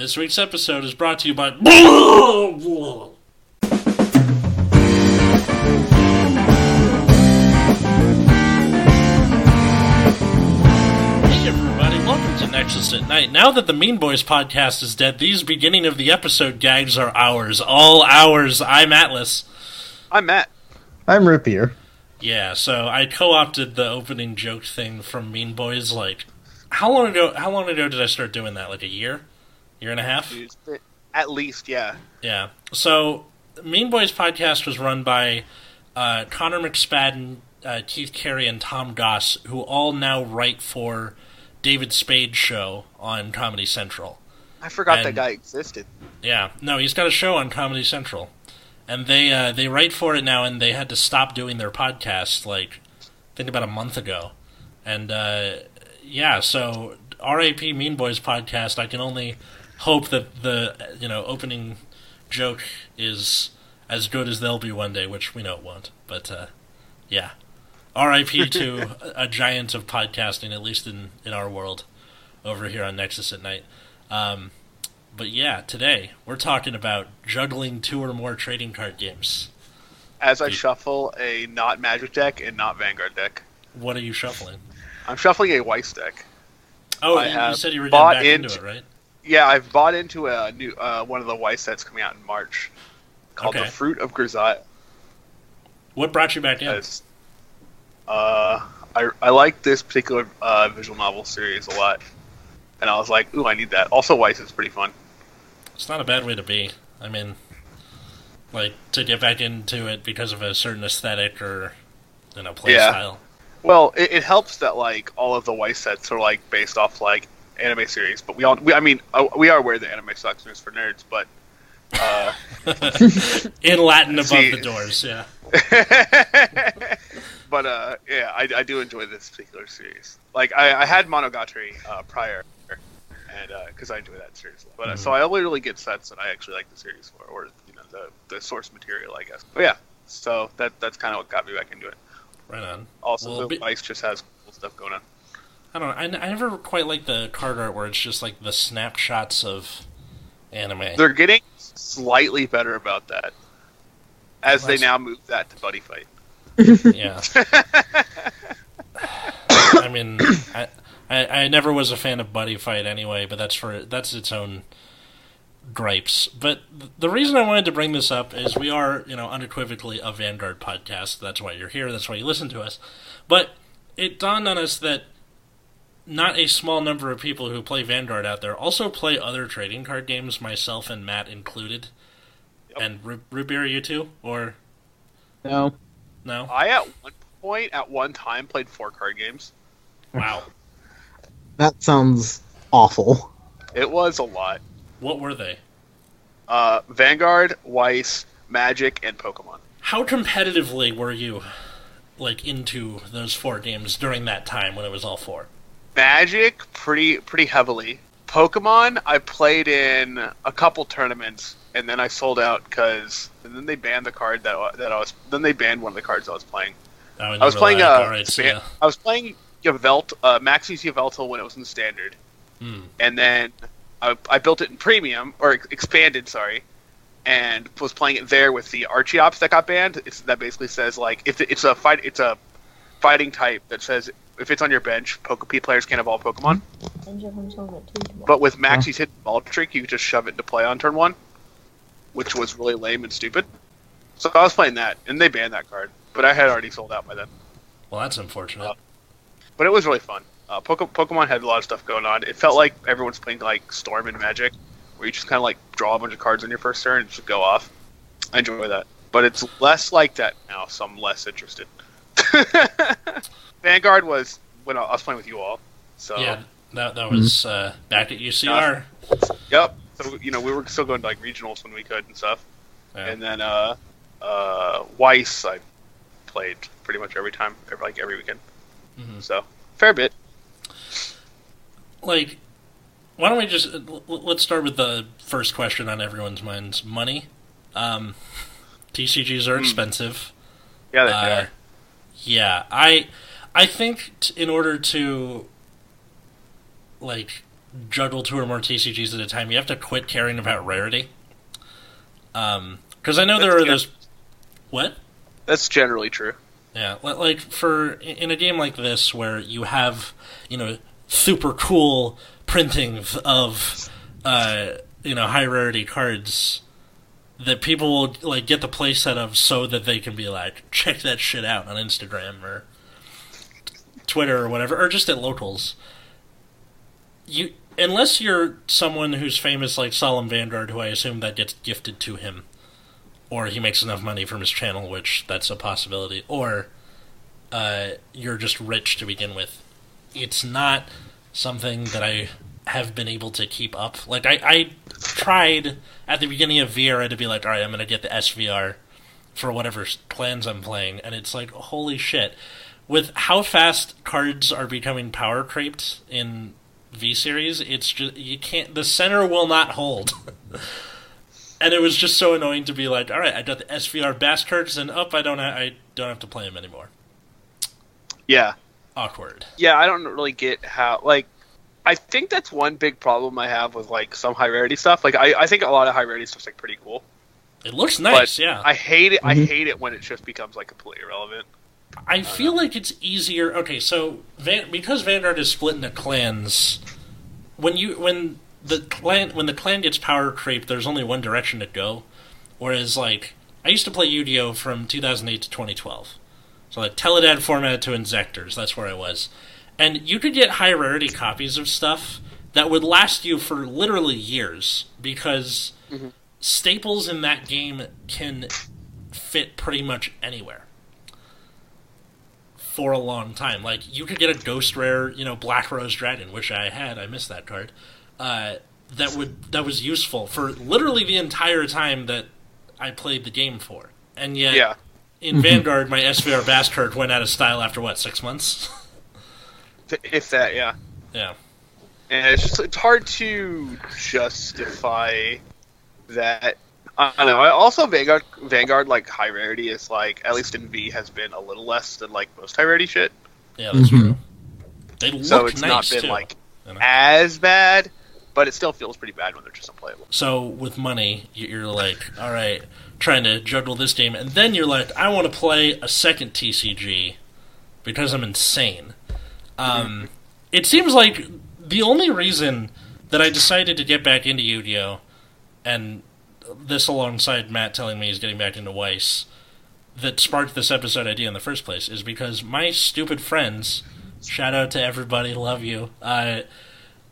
This week's episode is brought to you by. Hey everybody, welcome to Nexus at Night. Now that the Mean Boys podcast is dead, these beginning of the episode gags are ours. All ours. I'm Atlas. I'm Matt. I'm Rapier. Yeah, so I co-opted the opening joke thing from Mean Boys. Like, how long ago? How long ago did I start doing that? Like a year, year and a half. At least, yeah. Yeah. So, Mean Boys podcast was run by uh, Connor McSpadden, uh, Keith Carey, and Tom Goss, who all now write for David Spade's show on Comedy Central. I forgot that guy existed. Yeah, no, he's got a show on Comedy Central, and they uh, they write for it now, and they had to stop doing their podcast like I think about a month ago, and uh, yeah, so RAP Mean Boys podcast. I can only hope that the you know opening joke is as good as they'll be one day, which we know it won't, but uh, yeah. R.I.P. to a giant of podcasting, at least in, in our world, over here on Nexus at Night. Um, but yeah, today we're talking about juggling two or more trading card games. As I Dude. shuffle a not Magic deck and not Vanguard deck, What are you shuffling? I'm shuffling a Weiss deck. Oh, I you, you have said you were getting bought back into, into- it, right? Yeah, I've bought into a new uh, one of the Weiss sets coming out in March called Okay. the Fruit of Grisaia. What brought you back in? As, uh, I I like this particular uh, visual novel series a lot, and I was like, ooh, I need that. Also, Weiss is pretty fun. It's not a bad way to be. I mean, like to get back into it because of a certain aesthetic or you know play Yeah. style. Well, it, it helps that like all of the Weiss sets are like based off like anime series, but we all we, I mean uh, we are aware that anime sucks and is for nerds, but uh, In Latin above See- the doors, yeah. but uh, yeah, I, I do enjoy this particular series. Like I, I had Monogatari uh, prior, and because I enjoy that series, but uh, so I only really get sets that I actually like the series for, or you know the the source material, I guess. But yeah, so that that's kind of what got me back into it. Right on. Also, Well, the be- Weiss just has cool stuff going on. I don't know. I, n- I never quite like the card art where it's just like the snapshots of anime. They're getting slightly better about that, as they now move that to Buddy Fight. Yeah. I mean, I, I I never was a fan of Buddy Fight anyway, but that's for that's its own gripes. But th- the reason I wanted to bring this up is we are, you know, unequivocally a Vanguard podcast. That's why you're here. That's why you listen to us. But it dawned on us that not a small number of people who play Vanguard out there also play other trading card games, myself and Matt included. Yep. And Ru- Rubier, you too, or No. no? I at one point, at one time, played four card games. Wow. That sounds awful. It was a lot. What were they? Uh, Vanguard, Weiss, Magic, and Pokemon. How competitively were you, like, into those four games during that time when it was all four? Magic, pretty pretty heavily. Pokemon, I played in a couple tournaments, and then I sold out because, and then they banned the card that I- that I was. Then they banned one of the cards I was playing. And I was playing uh, all right, so yeah. I was playing Yveltal, uh, Maxie's Yveltal when it was in standard, Hmm. and then I, I built it in premium or expanded, sorry, and was playing it there with the Archeops that got banned. It's, that basically says like if it's a fight, it's a fighting type that says if it's on your bench, Poke players can't evolve Pokemon. But with Maxie's hidden ball trick, you just shove it into play on turn one, which was really lame and stupid. So I was playing that, and they banned that card, but I had already sold out by then. Well, that's unfortunate. Uh, But it was really fun. Uh, Poke- Pokemon had a lot of stuff going on. It felt like everyone's playing like Storm and Magic, where you just kind of like draw a bunch of cards on your first turn and just go off. I enjoy that, but it's less like that now, so I'm less interested. Vanguard was when I was playing with you all. So yeah, that that was uh, back at UCR. Yep. So you know we were still going to like regionals when we could and stuff. Yeah. And then uh, uh, Weiss I played pretty much every time, every, like every weekend. Mhm. So fair bit. Like, why don't we just l- l- let's start with the first question on everyone's minds: money. Um, TCGs are Hmm. expensive. Yeah, they Uh, are. yeah, I I think t- in order to like juggle two or more TCGs at a time, you have to quit caring about rarity. Um, because I know there are That's those. What? That's generally true. Yeah, like for in a game like this where you have you know super cool printings of uh, you know high rarity cards that people will like get the playset of so that they can be like check that shit out on Instagram or Twitter or whatever or just at locals. You unless you're someone who's famous like Solemn Vanguard, who I assume that gets gifted to him or he makes enough money from his channel, which that's a possibility, or uh, you're just rich to begin with. It's not something that I have been able to keep up. Like I, I tried at the beginning of VR to be like, all right, I'm gonna get the SVR for whatever s- plans I'm playing, and it's like, holy shit! With how fast cards are becoming power creeped in V series, it's just you can't. The center will not hold. and it was just so annoying to be like, all right, I got the SVR bass cards, and up, I don't, ha- I don't have to play them anymore. Yeah. Awkward. Yeah, I don't really get how like I think that's one big problem I have with like some high rarity stuff. Like I, I think a lot of high rarity stuff's like pretty cool. It looks nice, but yeah. I hate it I Mhm. hate it when it just becomes like completely irrelevant. I feel like it's easier. Okay, so Van, because Vanguard is split into clans, when you when the clan when the clan gets power creep, there's only one direction to go. Whereas like I used to play Yu-Gi-Oh from 2008 to 2012, so like Teledad formatted to Inzektors. That's where I was, and you could get high rarity copies of stuff that would last you for literally years because mm-hmm. staples in that game can fit pretty much anywhere for a long time. Like you could get a ghost rare, you know, Black Rose Dragon, which I had. I missed that card. Uh, that would that was useful for literally the entire time that I played the game for. And yet, Yeah. in Vanguard, my SVR Bass card went out of style after what six months. If that, yeah. yeah, And it's just it's hard to justify that I don't know. I- Also, Vanguard, Vanguard, like high rarity is like at least in V has been a little less than like most high rarity shit. yeah, that's Mhm. true. They look So it's nice not been too. like you know? as bad, but it still feels pretty bad when they're just unplayable. So with money, you- you're like, all right, trying to juggle this game, and then you're like, I want to play a second TCG because I'm insane. Um, it seems like the only reason that I decided to get back into Yu-Gi-Oh, and this alongside Matt telling me he's getting back into Weiss, that sparked this episode idea in the first place is because my stupid friends, shout out to everybody, love you, uh,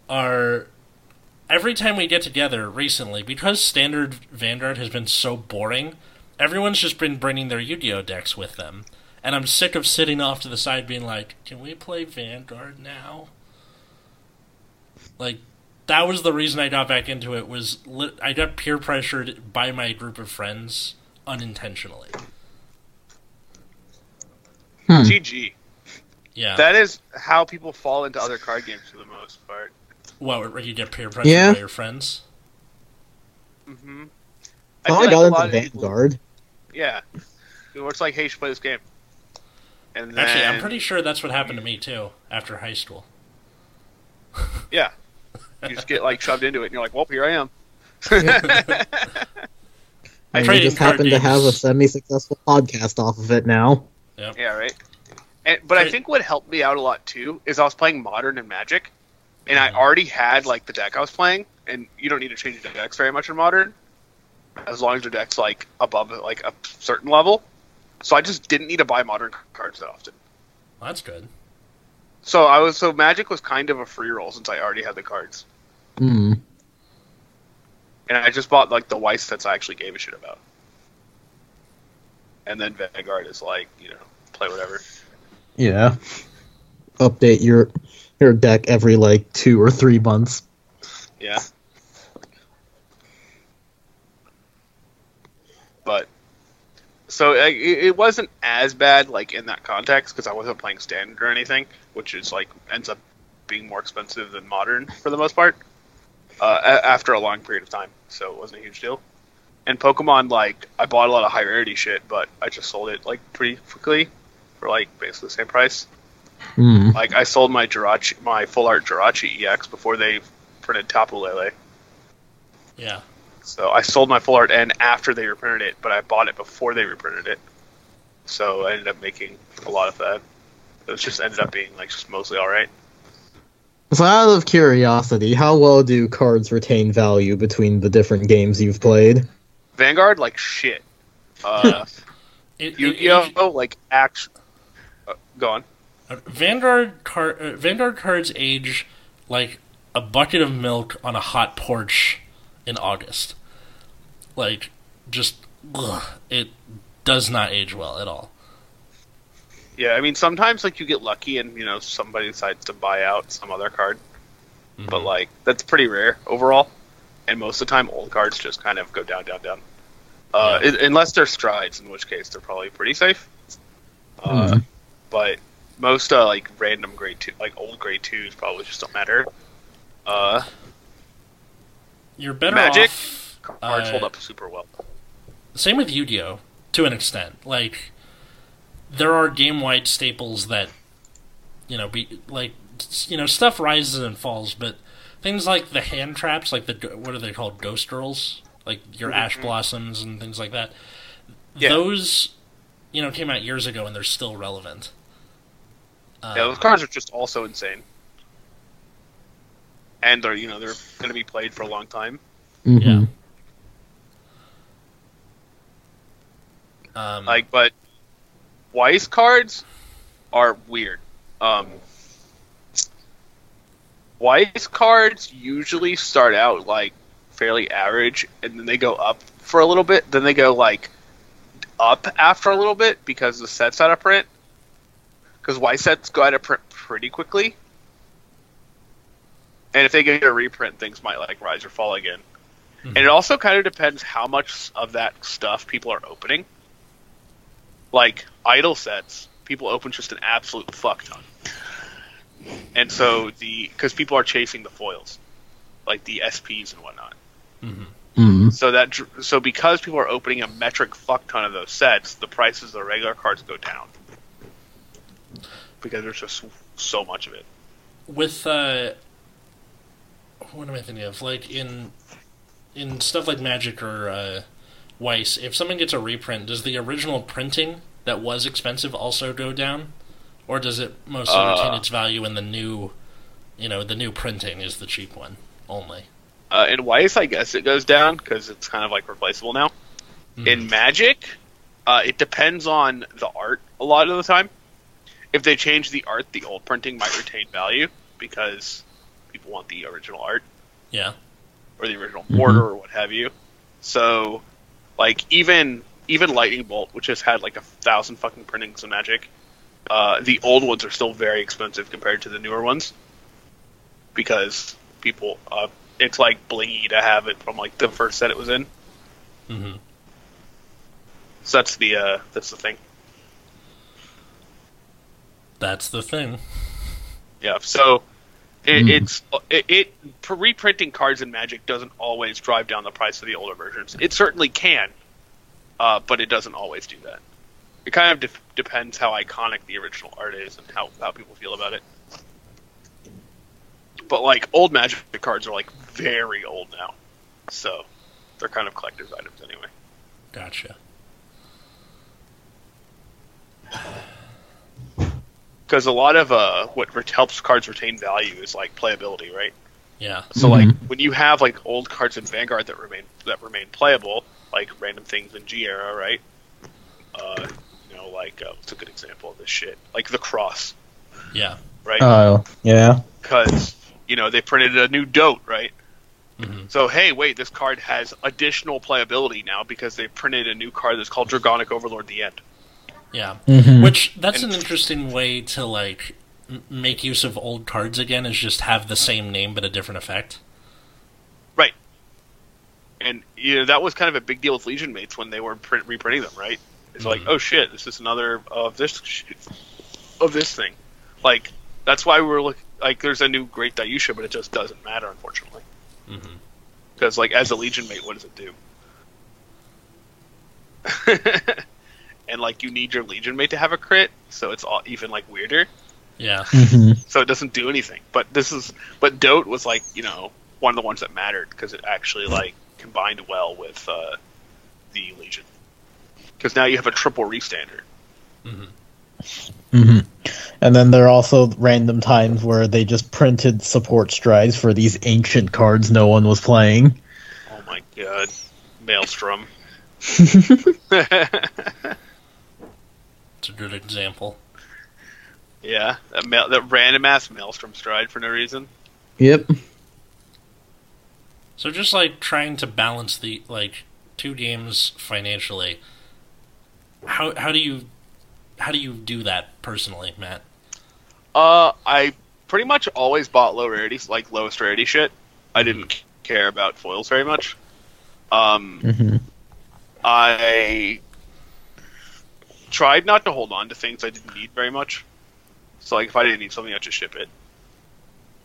are every time we get together recently, because standard Vanguard has been so boring, everyone's just been bringing their Yu-Gi-Oh decks with them, and I'm sick of sitting off to the side being like, "Can we play Vanguard now?" Like, that was the reason I got back into it. Was lit- I got peer pressured by my group of friends unintentionally. Hmm. GG. Yeah, That is how people fall into other card games for the most part. what where you get peer pressured Yeah. by your friends? Mm-hmm. Oh, I got into Vanguard. yeah. It's like, hey, you should play this game. And then, Actually, I'm pretty sure that's what happened to me too after high school. Yeah. You just get like shoved into it, and you're like, well, here I am. And we just card happen to have a semi-successful podcast off of it now. Yeah, right. And, but I think what helped me out a lot too is I was playing Modern and Magic, and I Mhm. already had like the deck I was playing, and you don't need to change the decks very much in Modern, as long as your deck's like above like a certain level. So I just didn't need to buy Modern cards that often. Well, that's good. So I was so Magic was kind of a free roll since I already had the cards, Hmm. and I just bought like the Weiss sets I actually gave a shit about. And then Vanguard is like you know play whatever. Yeah. Update your your deck every like two or three months. Yeah. But so it, it wasn't as bad like in that context because I wasn't playing standard or anything, which is like ends up being more expensive than modern for the most part. Uh, a- after a long period of time, so it wasn't a huge deal. And Pokemon, like I bought a lot of high rarity shit, but I just sold it like pretty quickly for like basically the same price. Hmm. Like I sold my Jirachi, my full art Jirachi EX before they reprinted Tapu Lele. Yeah. So I sold my full art N after they reprinted it, but I bought it before they reprinted it. So I ended up making a lot of that. It was just ended up being like just mostly all right. So out of curiosity, how well do cards retain value between the different games you've played? Vanguard, like shit. Uh, It, it- Yu-Gi-Oh, like act. Uh, go on. Uh, Vanguard car- uh, Vanguard cards age like a bucket of milk on a hot porch in August. Like, just ugh, it does not age well at all. Yeah, I mean sometimes like you get lucky and you know somebody decides to buy out some other card, but like that's pretty rare overall. And most of the time, old cards just kind of go down, down, down. Uh, Yeah. i- unless they're strides, in which case they're probably pretty safe. Uh, Mhm. But most uh, like random grade two, like old grade twos, probably just don't matter. You're better Magic? off. cards Uh, hold up super well. Same with Yu-Gi-Oh to an extent. Like there are game-wide staples that you know be like you know stuff rises and falls, but things like the hand traps, like the what are they called, ghost girls, like your ash blossoms and things like that. Yeah. Those you know came out years ago and they're still relevant. Um, Yeah, those cards are just also insane, and they're you know they're going to be played for a long time. Mhm. Yeah. um, Like, but Weiss cards are weird. Um, Weiss cards usually start out like fairly average, and then they go up for a little bit. Then they go like up after a little bit because the sets out of print. Because Weiss sets go out of print pretty quickly, and if they get a reprint, things might like rise or fall again. Mhm. And it also kind of depends how much of that stuff people are opening like idle sets, people open just an absolute fuck ton. And so the because people are chasing the foils, like the SPs and whatnot. mhm. Mhm. So that so because people are opening a metric fuck ton of those sets, the prices of the regular cards go down because there's just so much of it. with uh what am I thinking of? Like in in stuff like Magic or uh, Weiss, if someone gets a reprint, does the original printing that was expensive also go down, or does it mostly Uh. retain its value in the new, you know, the new printing is the cheap one only? Uh, in Weiss, I guess it goes down because it's kind of like replaceable now. In Magic, uh, it depends on the art a lot of the time. If they change the art, the old printing might retain value because people want the original art Yeah, or the original border or what have you. So, like even even Lightning Bolt, which has had like a thousand fucking printings of Magic, uh, the old ones are still very expensive compared to the newer ones because people uh, it's like blingy to have it from like the first set it was in. Mm-hmm. So that's the uh, that's the thing. that's the thing. Yeah. So it, Hmm. it's it, it reprinting cards in Magic doesn't always drive down the price of the older versions. It certainly can, uh, but it doesn't always do that. It kind of de- depends how iconic the original art is and how how people feel about it. But like old Magic cards are like very old now, so they're kind of collector's items anyway. Gotcha. Because a lot of uh, what ret- helps cards retain value is like playability, right? Yeah. So Mhm. like when you have like old cards in Vanguard that remain that remain playable, like random things in G era, right? Uh, you know, like uh, what's a good example of this shit? Like the cross, Yeah. right? Oh, yeah. Because you know they printed a new Dote, right? hmm So hey, wait, this card has additional playability now because they printed a new card that's called Dragonic Overlord: The End. Yeah. Mhm. Which that's an interesting way to like m- make use of old cards again. Is just have the same name but a different effect. Right. And you know that was kind of a big deal with Legion mates when they were print, reprinting them, right? It's like, Mhm. oh shit, this is another of this sh- of this thing. Like that's why we were looking. Like, there's a new Great Daiyusha, but it just doesn't matter, unfortunately, hmm because like as a Legion mate, what does it do? and like you need your Legion mate to have a crit, so it's all even like weirder. Yeah. Mhm. So it doesn't do anything. But this is but Dote was like you know one of the ones that mattered because it actually like combined well with uh, the Legion. Because now you have a triple restander. hmm And then there are also random times where they just printed support strides for these ancient cards no one was playing. Oh my god, Maelstrom. It's a good example. yeah, that, mail, that random ass Maelstrom stride for no reason. Yep. So just like trying to balance the like two games financially. How how do you how do you do that personally, Matt? Uh, I pretty much always bought low rarity, like lowest rarity shit. I didn't care about foils very much. Um, hmm I tried not to hold on to things I didn't need very much. So, like, if I didn't need something, I'd just ship it.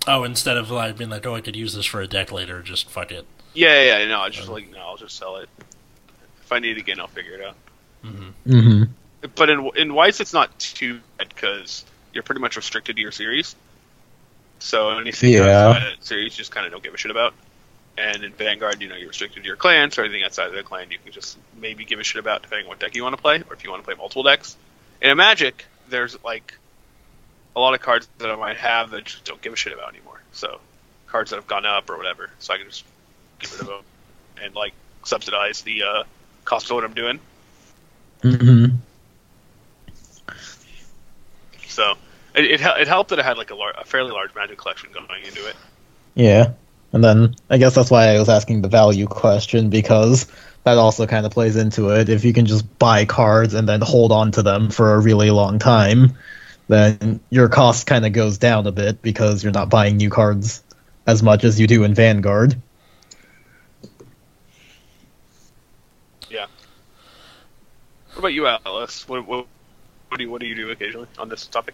Oh, instead of like being like, oh, I could use this for a deck later, just fuck it. Yeah, yeah, yeah no, I just like, no, I'll just sell it. If I need it again, I'll figure it out. hmm hmm But in in Weiss, it's not too bad because you're pretty much restricted to your series. So anything Yeah. outside of that series, you just kind of don't give a shit about. And in Vanguard, you know, you're restricted to your clan, so anything outside of the clan, you can just maybe give a shit about depending on what deck you want to play, or if you want to play multiple decks. And in Magic, there's like a lot of cards that I might have that I just don't give a shit about anymore. So cards that have gone up or whatever, so I can just get rid of them and like subsidize the uh, cost of what I'm doing. hmm So it it, it helped that I had like a, lar- a fairly large Magic collection going into it. Yeah. And then I guess that's why I was asking the value question because that also kind of plays into it. If you can just buy cards and then hold on to them for a really long time, then your cost kind of goes down a bit because you're not buying new cards as much as you do in Vanguard. Yeah. What about you, Alice? What, what, what do you what do you do occasionally on this topic?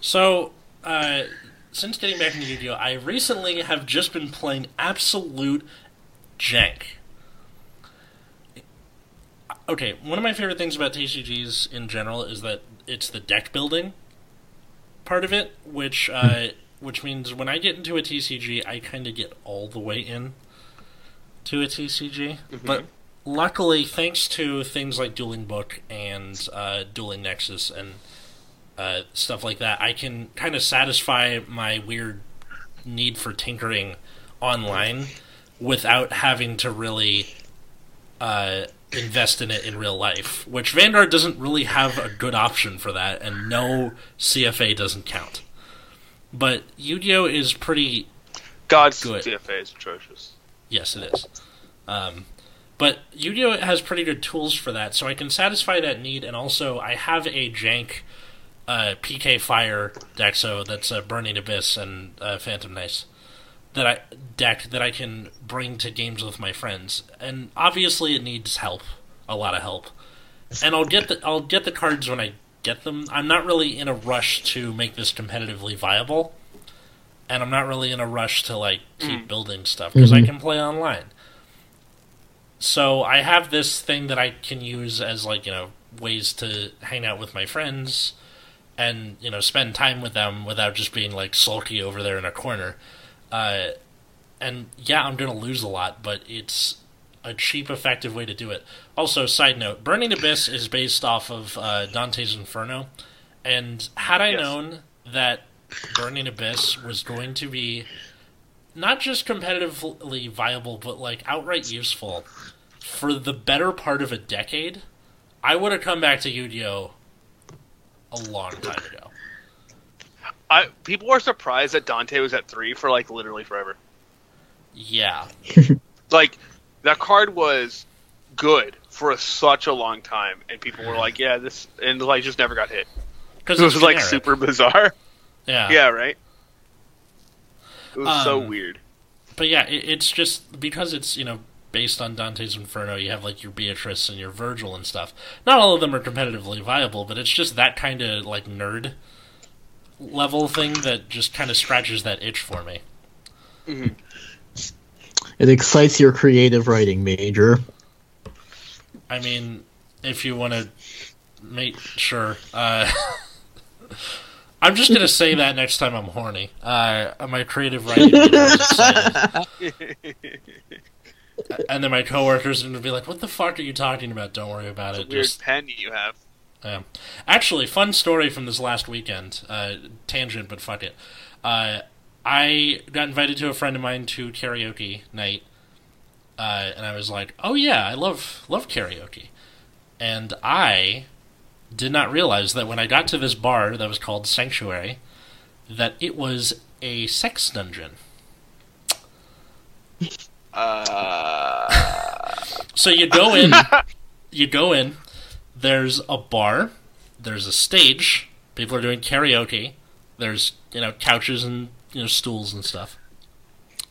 So, uh, since getting back into Yu-Gi-Oh, I recently have just been playing absolute jank. Okay, one of my favorite things about TCGs in general is that it's the deck building part of it, which uh, which means when I get into a TCG, I kind of get all the way in to a TCG. But luckily, thanks to things like Dueling Book and uh, Dueling Nexus and uh, stuff like that, I can kind of satisfy my weird need for tinkering online without having to really uh, invest in it in real life. Which Vanguard doesn't really have a good option for that, and no CFA doesn't count. But Yu-Gi-Oh is pretty God's Good. CFA is atrocious. Yes, it is. Um, but Yu-Gi-Oh has pretty good tools for that, so I can satisfy that need, and also I have a jank uh, PK Fire deck, so that's a Burning Abyss and uh, Phantom Knights that I deck that I can bring to games with my friends, and obviously it needs help, a lot of help, and I'll get the I'll get the cards when I get them. I'm not really in a rush to make this competitively viable. And I'm not really in a rush to like keep building stuff because I can play online. So I have this thing that I can use as like you know ways to hang out with my friends and you know spend time with them without just being like sulky over there in a corner. Uh, and yeah, I'm gonna lose a lot, but it's a cheap, effective way to do it. Also, side note: Burning Abyss is based off of uh, Dante's Inferno, and had I Yes. known that Burning Abyss was going to be not just competitively viable, but like outright useful for the better part of a decade, I would have come back to Yu-Gi-Oh a long time ago. I people were surprised that Dante was at three for like literally forever. Yeah, Like that card was good for such a long time, and people were like, "Yeah, this," and like just never got hit. because It was like super bizarre. Yeah, Yeah, right. It was so Um, weird. but yeah, it, it's just because it's you know based on Dante's Inferno. You have like your Beatrice and your Virgil and stuff. Not all of them are competitively viable, but it's just that kind of like nerd level thing that just kind of scratches that itch for me. It excites your creative writing major. I mean, if you want to make sure. Uh, I'm just gonna say that next time I'm horny. Uh, my creative writing, team is excited. and then my coworkers are gonna be like, "What the fuck are you talking about? Don't worry about it." Weird Just pen you have. yeah. Actually, fun story from this last weekend. Uh, tangent, but fuck it. Uh, I got invited to a friend of mine to karaoke night, uh, and I was like, "Oh yeah, I love love karaoke," and I did not realize that when I got to this bar that was called Sanctuary, that it was a sex dungeon. Uh, So you go in, you go in. There's a bar. There's a stage. People are doing karaoke. There's you know couches and you know stools and stuff.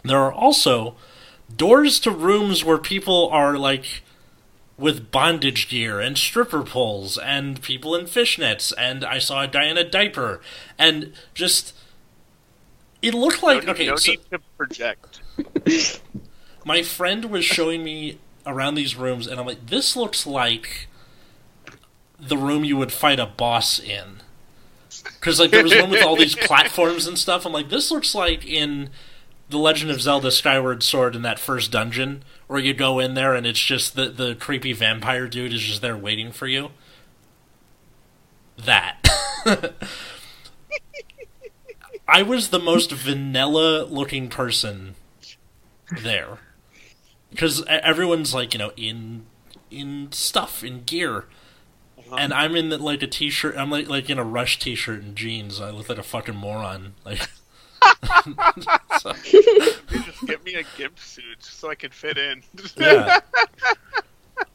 There are also doors to rooms where people are like with bondage gear and stripper poles and people in fishnets and I saw a guy in a diaper and just it looked like no, okay no so- need to project. my friend was showing me around these rooms, and I'm like, this looks like the room you would fight a boss in. Because like there was one with all these platforms and stuff. I'm like, this looks like in the Legend of Zelda: Skyward Sword in that first dungeon, where you go in there and it's just the the creepy vampire dude is just there waiting for you. That. I was the most vanilla looking person there because everyone's like you know in in stuff in gear. Uh-huh. And i'm in the, like a t-shirt i'm like like in a rush t-shirt and jeans. I look like a fucking moron. Like so, Just get me a gimp suit so I can fit in. yeah.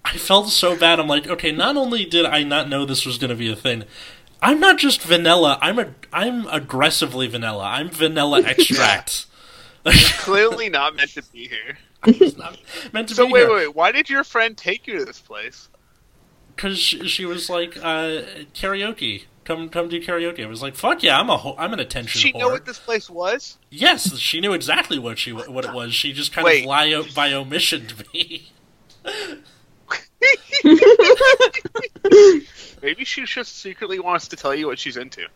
I felt so bad. I'm like okay not only did i not know this was going to be a thing i'm not just vanilla i'm a i'm aggressively vanilla. I'm vanilla extract. Clearly not meant to be here. It's not meant to So be wait, here. wait, wait. Why did your friend take you to this place? because she, she was like uh, karaoke. Come, come do karaoke. I was like, fuck yeah, I'm a, ho- I'm an attention She whore. know what this place was? yes, she knew exactly what she what it was. She just kind Wait. of lie out by omission to me. Maybe she just secretly wants to tell you what she's into.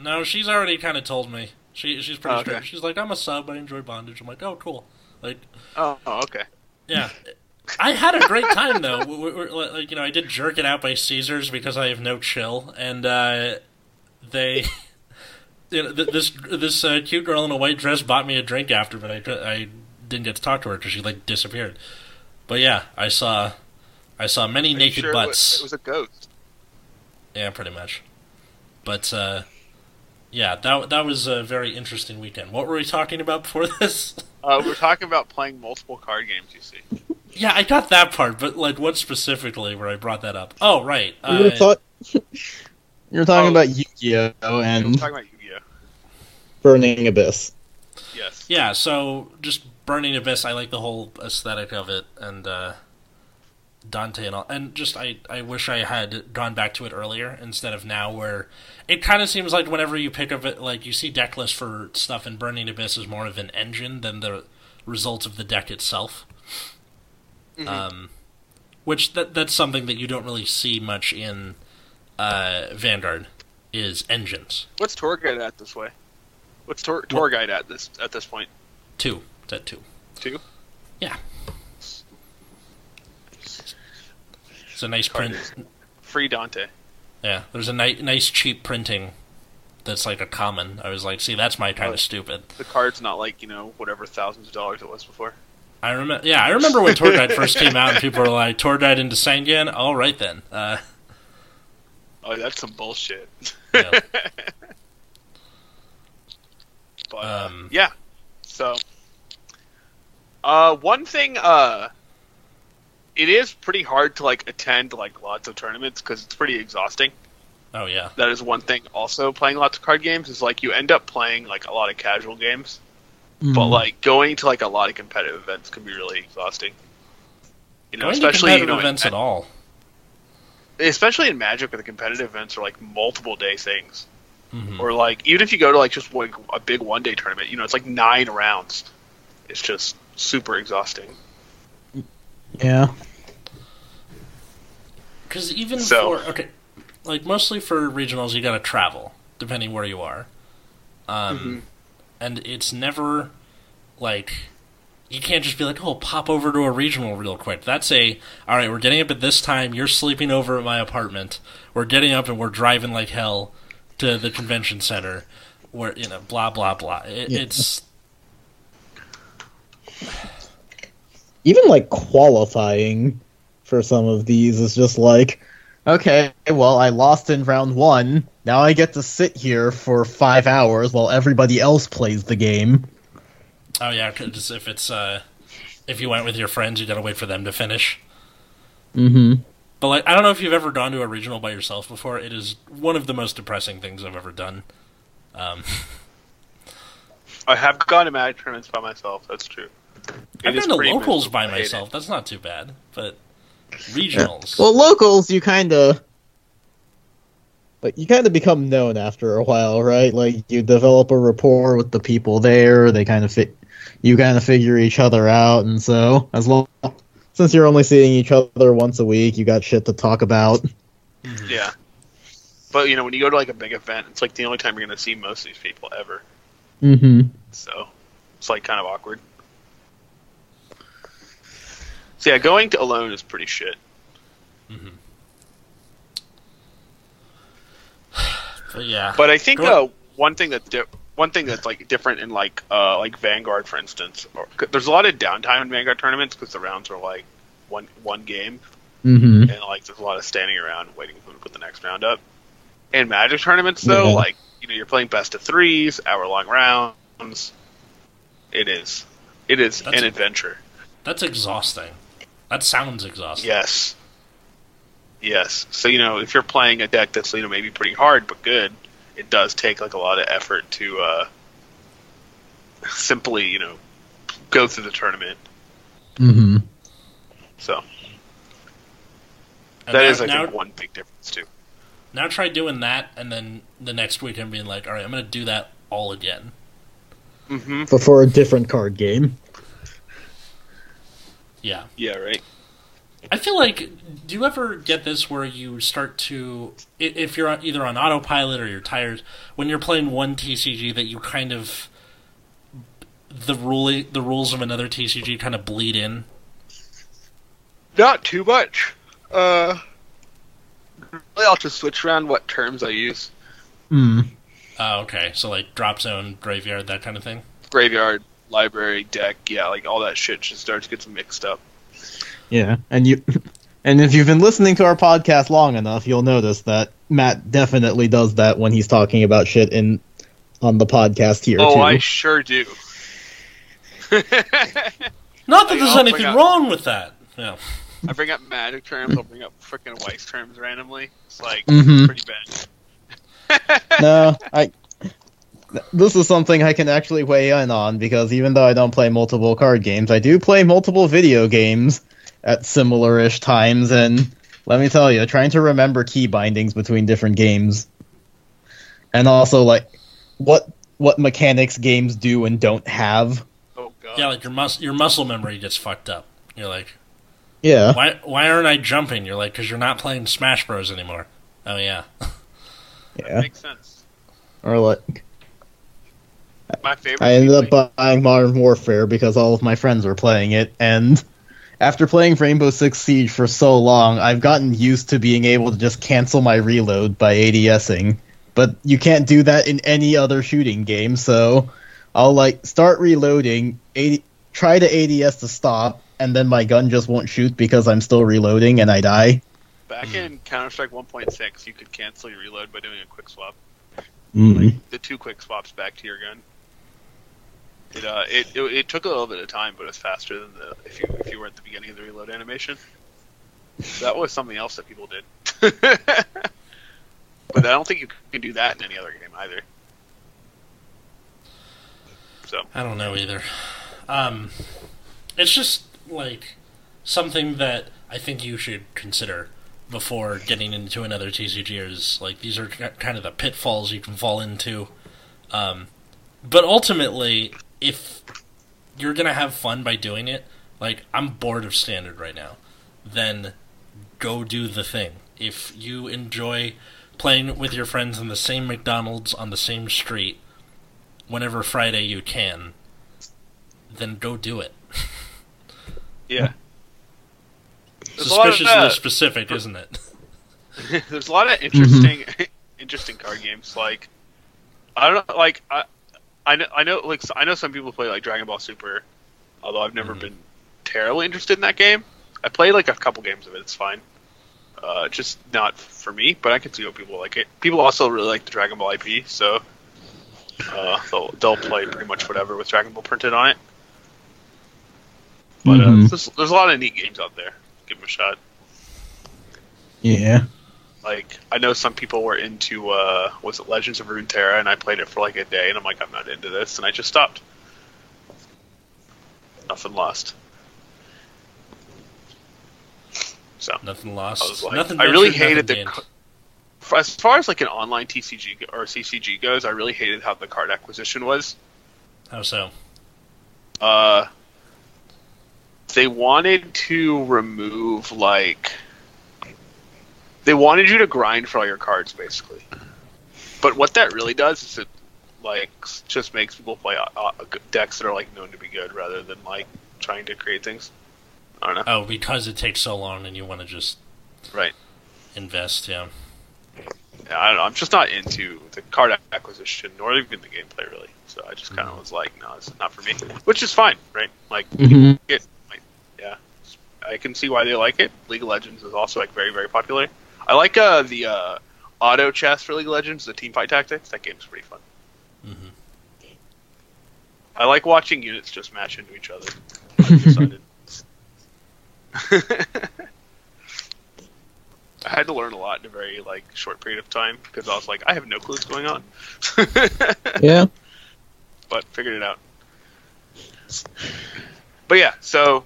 no, she's already kind of told me. She she's pretty Oh, okay. straight. She's like, I'm a sub. I enjoy bondage. I'm like, oh, cool. Like, Oh, okay. yeah. I had a great time though. We, we, like you know, I did jerk it out by Caesars because I have no chill, and uh, they, you know, th- this this uh, cute girl in a white dress bought me a drink after, but I I didn't get to talk to her because she like disappeared. But yeah, I saw I saw many Are naked sure it butts. was- It was a ghost. Yeah, pretty much. But uh, yeah, that that was a very interesting weekend. What were we talking about before this? Uh, we're talking about playing multiple card games. You see, yeah, I got that part, but like, what specifically where I brought that up? Oh, right. You were, Uh, ta- you were talking Oh. about Yu-Gi-Oh and we're and talking about Yu-Gi-Oh. Burning Abyss. Yes. yeah, so just Burning Abyss, I like the whole aesthetic of it, and uh, Dante and all, and just I I wish I had gone back to it earlier instead of now, where it kind of seems like whenever you pick up it, like you see deck lists for stuff, and Burning Abyss is more of an engine than the result of the deck itself. Mhm. Um, which that that's something that you don't really see much in uh, Vanguard is engines. What's tour guide at this way? What's tour, tour guide at this at this point? Two, it's at two. Two. Yeah. A nice print. Free Dante. Yeah, there's a ni- nice cheap printing that's like a common. I was like, see, that's my kind Oh. of stupid. The card's not like you know whatever thousands of dollars it was before. I remember. Yeah, I remember when Tour Guide first came out, and people were like, "Tour Guide into Sangan." All right then. Uh, Oh, that's some bullshit. Yeah. but Um, yeah, so uh, one thing, uh, it is pretty hard to like attend like lots of tournaments because it's pretty exhausting. oh yeah. That is one thing. Also, playing lots of card games is like you end up playing like a lot of casual games, Mm. but like going to like a lot of competitive events can be really exhausting. You know, Going to especially you competitive know, in- events at all. especially in Magic, where the competitive events are like multiple day things. Mhm. or like even if you go to like just like a big one day tournament, you know, it's like nine rounds. It's just super exhausting. Yeah. Because even So- for okay, like mostly for regionals, you got to travel, depending where you are. Um, Mhm. and it's never like you can't just be like, "Oh, pop over to a regional real quick." That's a all right. We're getting up at this time. You're sleeping over at my apartment. We're getting up and we're driving like hell to the convention center. Where you know, blah blah blah. It, Yeah. It's even like qualifying for some of these is just like okay well i lost in round one now i get to sit here for five hours while everybody else plays the game oh yeah, because if it's uh, if you went with your friends, you got to wait for them to finish. mm-hmm But like, I don't know if you've ever gone to a regional by yourself before. It is one of the most depressing things I've ever done. Um, I have gone to Magic tournaments by myself. That's true. It I've is been to locals by I it. myself. That's not too bad. But regionals, well locals you kind of like you kind of become known after a while right like you develop a rapport with the people there they kind of fit you kind of figure each other out and so as long since you're only seeing each other once a week you got shit to talk about Mhm. Yeah. But you know, when you go to like a big event, it's like the only time you're going to see most of these people ever. mm-hmm So it's like kind of awkward. So yeah, going to alone is pretty shit. but yeah, But I think uh, one thing that's di- one thing that's like different in like uh, like Vanguard, for instance, or, 'cause there's a lot of downtime in Vanguard tournaments because the rounds are like one one game, mm-hmm and like there's a lot of standing around waiting for them to put the next round up. In Magic tournaments, though, Yeah. like you know, you're playing best of threes, hour long rounds. It is, it is That's- an adventure. that's exhausting. That sounds exhausting. Yes. Yes. So you know, if you're playing a deck that's you know maybe pretty hard but good, it does take like a lot of effort to uh, simply you know go through the tournament. mm-hmm So And that now, is I now, think one big difference too. now try doing that, and then the next weekend being like, all right, I'm going to do that all again. Mm-hmm. but for a different card game Yeah. Yeah. Right. I feel like, do you ever get this where you start to, if you're either on autopilot or you're tired, when you're playing one TCG that you kind of, the rule, the rules of another TCG kind of bleed in? Not too much. Uh, really, I'll just switch around what terms I use. mm. Oh, okay. So like drop zone, graveyard, that kind of thing. Graveyard, library, deck, yeah, like all that shit just starts gets mixed up. Yeah, and you, and if you've been listening to our podcast long enough, you'll notice that Matt definitely does that when he's talking about shit in on the podcast here oh, too. I sure do. Not that Like, there's I'll anything bring up- wrong with that. Yeah. I bring up magic terms, I'll bring up freaking Weiss terms randomly. It's like mm-hmm. pretty bad. no, I. This is something I can actually weigh in on because even though I don't play multiple card games, I do play multiple video games at similar-ish times, and let me tell you, trying to remember key bindings between different games, and also like what what mechanics games do and don't have. Oh god. Yeah, like your mus- your muscle memory gets fucked up. You're like, Yeah, why why aren't I jumping? You're like, because you're not playing Smash Bros anymore. Oh yeah. yeah, That Makes sense. or like My favorite. I ended thing, up buying Modern Warfare because all of my friends were playing it, and after playing Rainbow Six Siege for so long, I've gotten used to being able to just cancel my reload by ADSing. But you can't do that in any other shooting game, so I'll like start reloading, AD- try to ADS to stop, and then my gun just won't shoot because I'm still reloading and I die. back in Counter Strike 1.6, you could cancel your reload by doing a quick swap. Mm. The two quick swaps back to your gun. It uh, it, it it took a little bit of time, but it's faster than the if you if you were at the beginning of the reload animation. That was something else that people did. but I don't think you can do that in any other game either. So I don't know either. Um, it's just like something that I think you should consider before getting into another TCG. Is like these are kind of the pitfalls you can fall into. Um, but ultimately, if you're gonna have fun by doing it, like I'm bored of standard right now, then go do the thing. If you enjoy playing with your friends in the same McDonald's on the same street whenever Friday you can, then go do it. Yeah. There's a of, Suspiciously uh, specific, isn't it? There's a lot of interesting, interesting card games. Like, I don't like I, I know, I know, like I know some people play like Dragon Ball Super, although I've never Mhm. been terribly interested in that game. I played like a couple games of it. It's fine. Uh, just not for me, but I can see why people like it. People also really like the Dragon Ball IP, so uh, they'll they'll play pretty much whatever with Dragon Ball printed on it. But uh, Mhm. there's, there's a lot of neat games out there. Give them a shot. Yeah. Like I know some people were into uh was it Legends of Runeterra and I played it for like a day and I'm like I'm not into this and I just stopped. Nothing lost. So Nothing lost. I like nothing I really hated the nothing gained. for, as far as like an online TCG or CCG goes, I really hated how the card acquisition was. How so? Uh they wanted to remove like they wanted you to grind for all your cards basically. But what that really does is it like just makes people play uh, uh, decks that are like known to be good rather than like trying to create things. I don't know. Oh, because it takes so long and you want to just right. invest, yeah. Yeah, i don't know. I'm just not into the card acquisition nor even the gameplay really. So i just kind of was like no it's not for me. Which is fine right? Like Mhm. it like, yeah. I can see why they like it. League of legends is also like very very popular i like uh the uh auto chess for league of legends the team fight tactics that game's pretty fun hmm i like watching units just match into each other. I had to learn a lot in a very like short period of time because I was like, I have no clue what's going on. Yeah. but figured it out. But yeah, so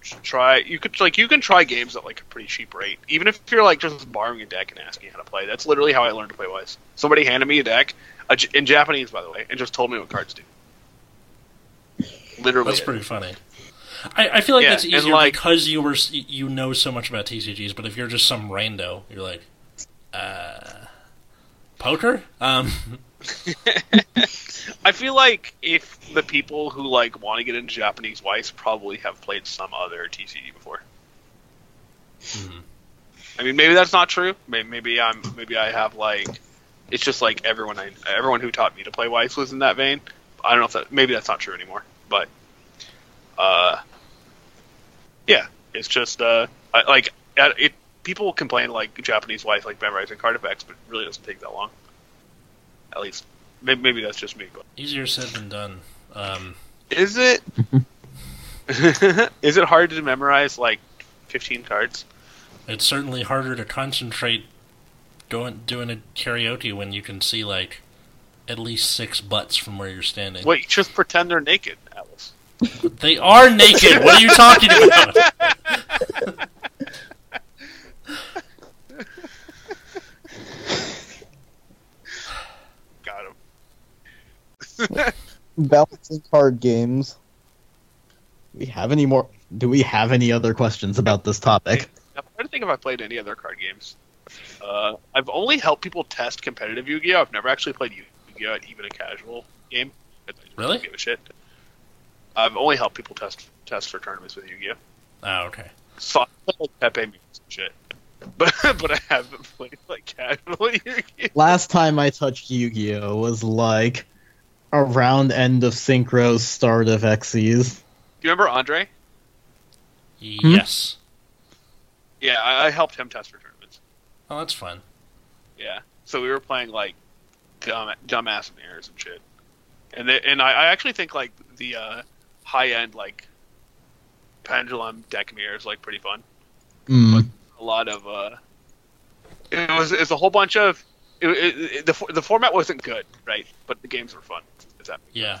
try you could like you can try games at like a pretty cheap rate, even if you're like just borrowing a deck and asking how to play. That's literally how I learned to play Weiss. Somebody handed me a deck a in Japanese, by the way, and just told me what cards do. Literally, That's it. pretty funny. I, I feel like Yeah, that's easier like- because you were you know so much about TCGs. But if you're just some rando, you're like, uh, poker. Um, I feel like if the people who like want to get into Japanese Weiss probably have played some other TCG before. mhm. I mean, maybe that's not true. Maybe, maybe I'm maybe I have like it's just like everyone I everyone who taught me to play Weiss was in that vein. I don't know if that maybe that's not true anymore, but uh, yeah, it's just uh, I, like it. People complain like Japanese Weiss like memorizing card effects, but it really doesn't take that long. At least maybe, maybe that's just me, but. easier said than done. Um, Is it? is it hard to memorize like 15 cards? it's certainly harder to concentrate going doing a karaoke when you can see like at least six butts from where you're standing. Wait, just pretend they're naked, Alice. They are naked. what are you talking about? Got him. Balancing card games. Do we have any more? Do we have any other questions about this topic? I'm trying to think if I played any other card games. Uh, I've only helped people test competitive Yu-Gi-Oh. I've never actually played Yu-Gi-Oh at even a casual game. I really? Give a shit. I've only helped people test test for tournaments with Yu-Gi-Oh. Oh, okay. So I play like Pepe memes shit. But but I haven't played like casual Yu-Gi-Oh. Last time I touched Yu-Gi-Oh was like around end of Synchro's start of Xyz. Do you remember Andre? Yes. Yeah, I, I helped him test for tournaments. Oh, that's fun. Yeah. So we were playing like dumb dumbass mirrors and shit. And they, and I, I actually think like the uh, high end like pendulum deck mirror is like pretty fun. Mm. A lot of uh, it was it's a whole bunch of it, it, it- the the format wasn't good, right? But the games were fun. Is that Yeah.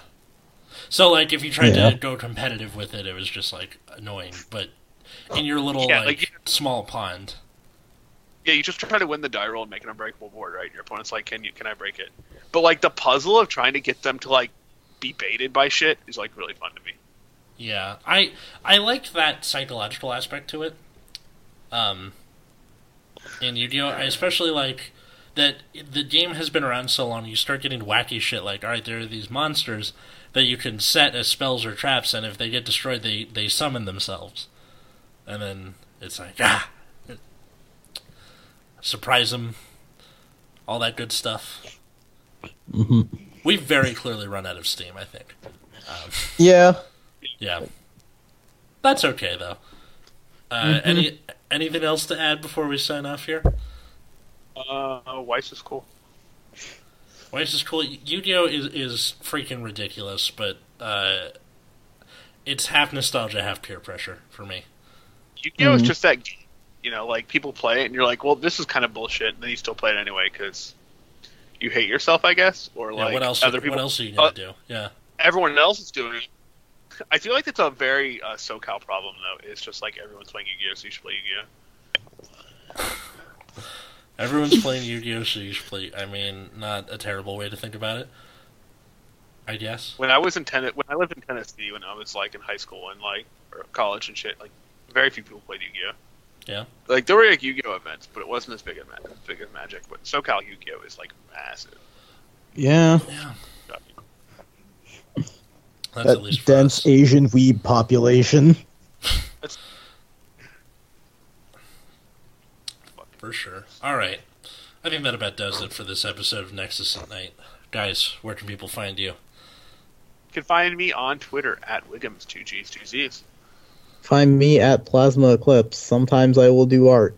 So, like, if you tried Yeah. to go competitive with it, it was just like annoying. But in your little Yeah, like, like, you- small pond, yeah? You just try to win the die roll and make an unbreakable board, right? Your opponent's like, can you can I break it? But like the puzzle of trying to get them to like be baited by shit is like really fun to me. yeah, I I like that psychological aspect to it. Um, in Yu-Gi-Oh, I especially like that the game has been around so long, you start getting wacky shit like, all right, there are these monsters that you can set as spells or traps, and if they get destroyed, they they summon themselves, and then it's like ah, surprise them, all that good stuff. hmm We've very clearly run out of steam, I think. Um, Yeah. yeah, that's okay though. Uh, Any anything else to add before we sign off here? Uh, Weiss is cool. Weiss is cool. Yu-Gi-Oh is is freaking ridiculous, but uh, it's half nostalgia, half peer pressure for me. Yu-Gi-Oh is Mhm. just that, game. you know, like people play it and you're like, well, this is kind of bullshit, and then you still play it anyway because you hate yourself, I guess, or Yeah, like what else? other people. What else are you gonna uh, do? Yeah, Everyone else is doing it. I feel like it's a very uh, SoCal problem though. It's just like everyone's playing Yu-Gi-Oh, so you should play Yu-Gi-Oh. Everyone's playing Yu-Gi-Oh, so you should play. I mean, not a terrible way to think about it. I guess. When I was in Tennessee, when I lived in Tennessee, when I was like in high school and like or college and shit, like very few people played Yu-Gi-Oh. Yeah. Like there were like Yu-Gi-Oh events, but it wasn't as big as, as big as Magic. But SoCal Yu-Gi-Oh is like massive. Yeah. Yeah, that's at That least dense us. Asian weeb population. For sure. All right. I think that about does it for this episode of Nexus at Night. Guys, where can people find you? You can find me on Twitter at Wiggums two G's two Z's. Find me at Plasma Eclipse. Sometimes I will do art.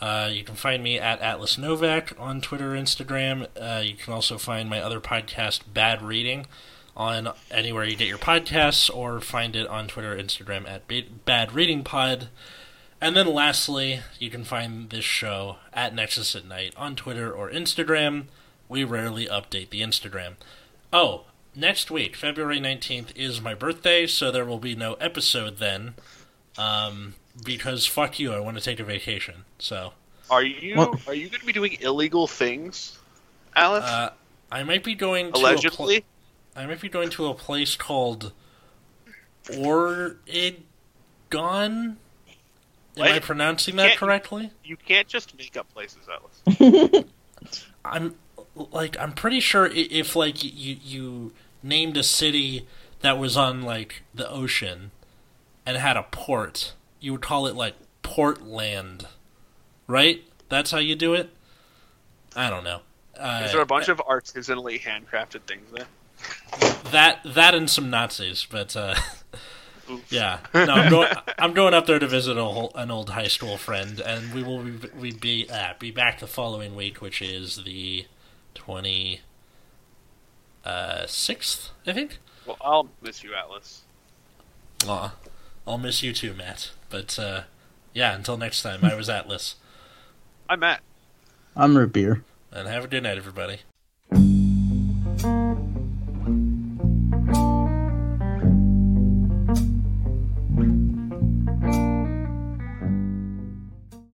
Uh, you can find me at Atlas Novak on Twitter, Instagram. Uh, you can also find my other podcast, Bad Reading, on anywhere you get your podcasts, or find it on Twitter, Instagram at Bad Reading Pod. And then lastly, you can find this show at Nexus at Night on Twitter or Instagram. We rarely update the Instagram. Oh, next week, February 19th, is my birthday, so there will be no episode then. Um, because fuck you, I want to take a vacation. So, Are you What? are you going to be doing illegal things, Alice? uh, I might be going to A Allegedly. pl- I might be going to a place called Oregon. Am I pronouncing that correctly? you can't just make up places, Alice. I'm like I'm pretty sure if like you you named a city that was on like the ocean and had a port, you would call it like Portland, right? That's how you do it. I don't know. Uh, Is there a bunch of artisanally handcrafted things there? that that and some Nazis, but uh, Oof. yeah, no, I'm going. I'm going up there to visit a whole, an old high school friend, and we will be we be uh, be back the following week, which is the twenty uh, sixth, I think. Well, I'll miss you, Atlas. Aw, I'll miss you too, Matt. But uh, yeah, until next time, I was Atlas, I'm Matt. I'm root beer. and have a good night, everybody.